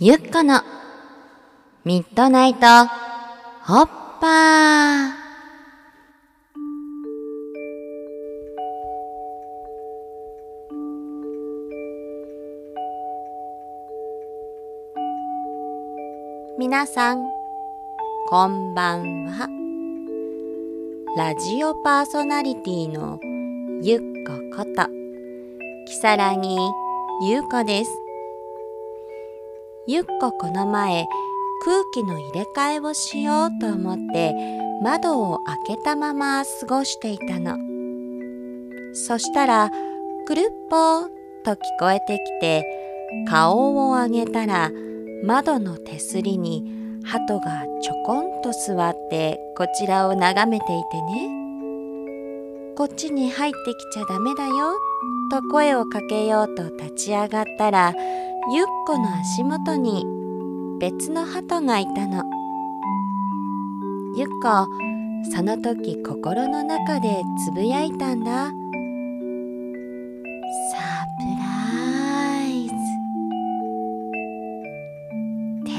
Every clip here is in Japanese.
ゆっこのミッドナイトホッパー。皆さんこんばんは。ラジオパーソナリティのゆっここときさらぎゆうこです。ゆっここの前空気の入れ替えをしようと思って窓を開けたまま過ごしていたの。そしたらくるっぽーと聞こえてきて顔を上げたら窓の手すりに鳩がちょこんと座ってこちらを眺めていてね。こっちに入ってきちゃダメだよと声をかけようと立ち上がったらゆっこの足元に別の鳩がいたの。ゆっこその時心の中でつぶやいたんだ。サプライズ。って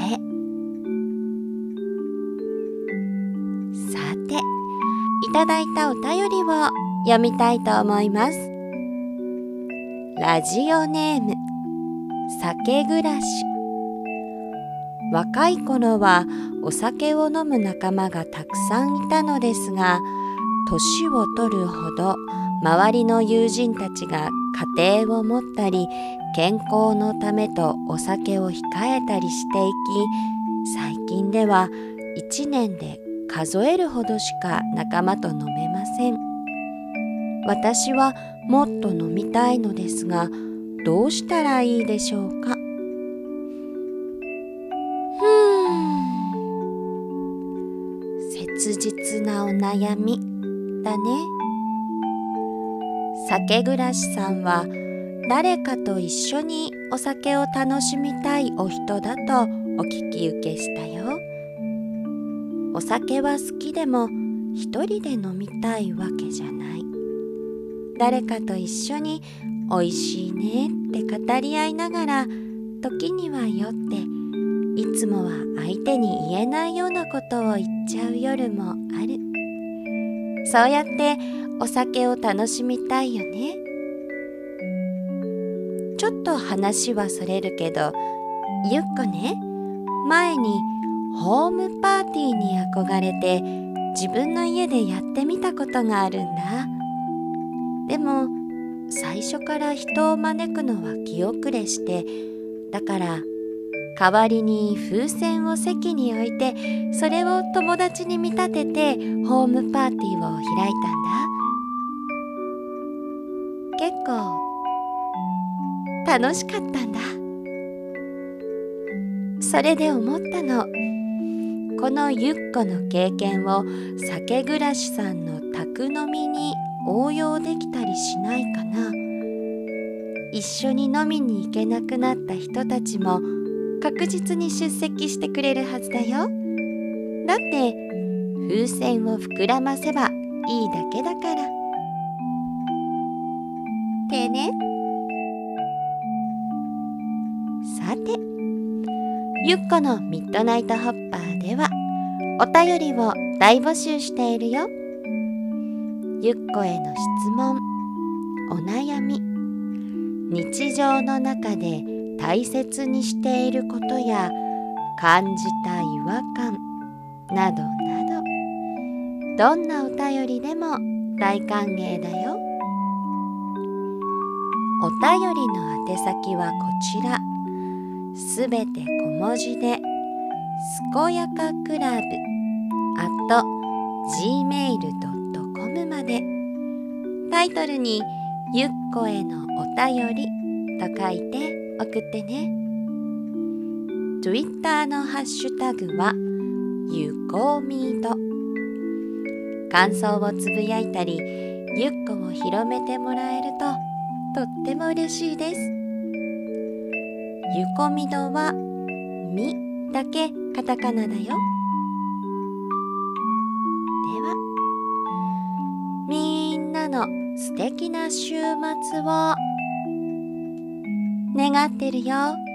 さていただいたお便りを読みたいと思います。ラジオネーム。酒暮らし。若い頃はお酒を飲む仲間がたくさんいたのですが年を取るほど周りの友人たちが家庭を持ったり健康のためとお酒を控えたりしていき最近では1年で数えるほどしか仲間と飲めません。私はもっと飲みたいのですがどうしたらいいでしょうか？ふん。切実なお悩みだね。酒暮らしさんは誰かと一緒にお酒を楽しみたいお人だとお聞き受けしたよ。お酒は好きでも一人で飲みたいわけじゃない。誰かと一緒においしいねって語り合いながら時には酔っていつもは相手に言えないようなことを言っちゃう夜もある。そうやってお酒を楽しみたいよね。ちょっと話はそれるけどゆっこね。前にホームパーティーに憧れて自分の家でやってみたことがあるんだ。でも最初から人を招くのは気遅れしてだから代わりに風船を席に置いてそれを友達に見立ててホームパーティーを開いたんだ。結構楽しかったんだ。それで思ったの。このゆっこの経験を酒暮らしさんの宅飲みに応用できたりしないかな。一緒に飲みに行けなくなった人たちも確実に出席してくれるはずだよ。だって風船を膨らませばいいだけだから。てね。さてゆっこのミッドナイトホッパーではお便りを大募集しているよ。ゆっこへの質問。お悩み。日常の中で大切にしていることや感じた違和感。などなど。どんなお便りでも大歓迎だよ。お便りの宛先はこちら。すべて小文字で「すこやかクラブ」at gmail.com まで。タイトルに「ゆっこへのお便り」と書いて送ってね。Twitter のハッシュタグはゆこみーと。感想をつぶやいたりゆっこを広めてもらえるととっても嬉しいです。ゆこみどはみだけカタカナだよ。の素敵な週末を願ってるよ。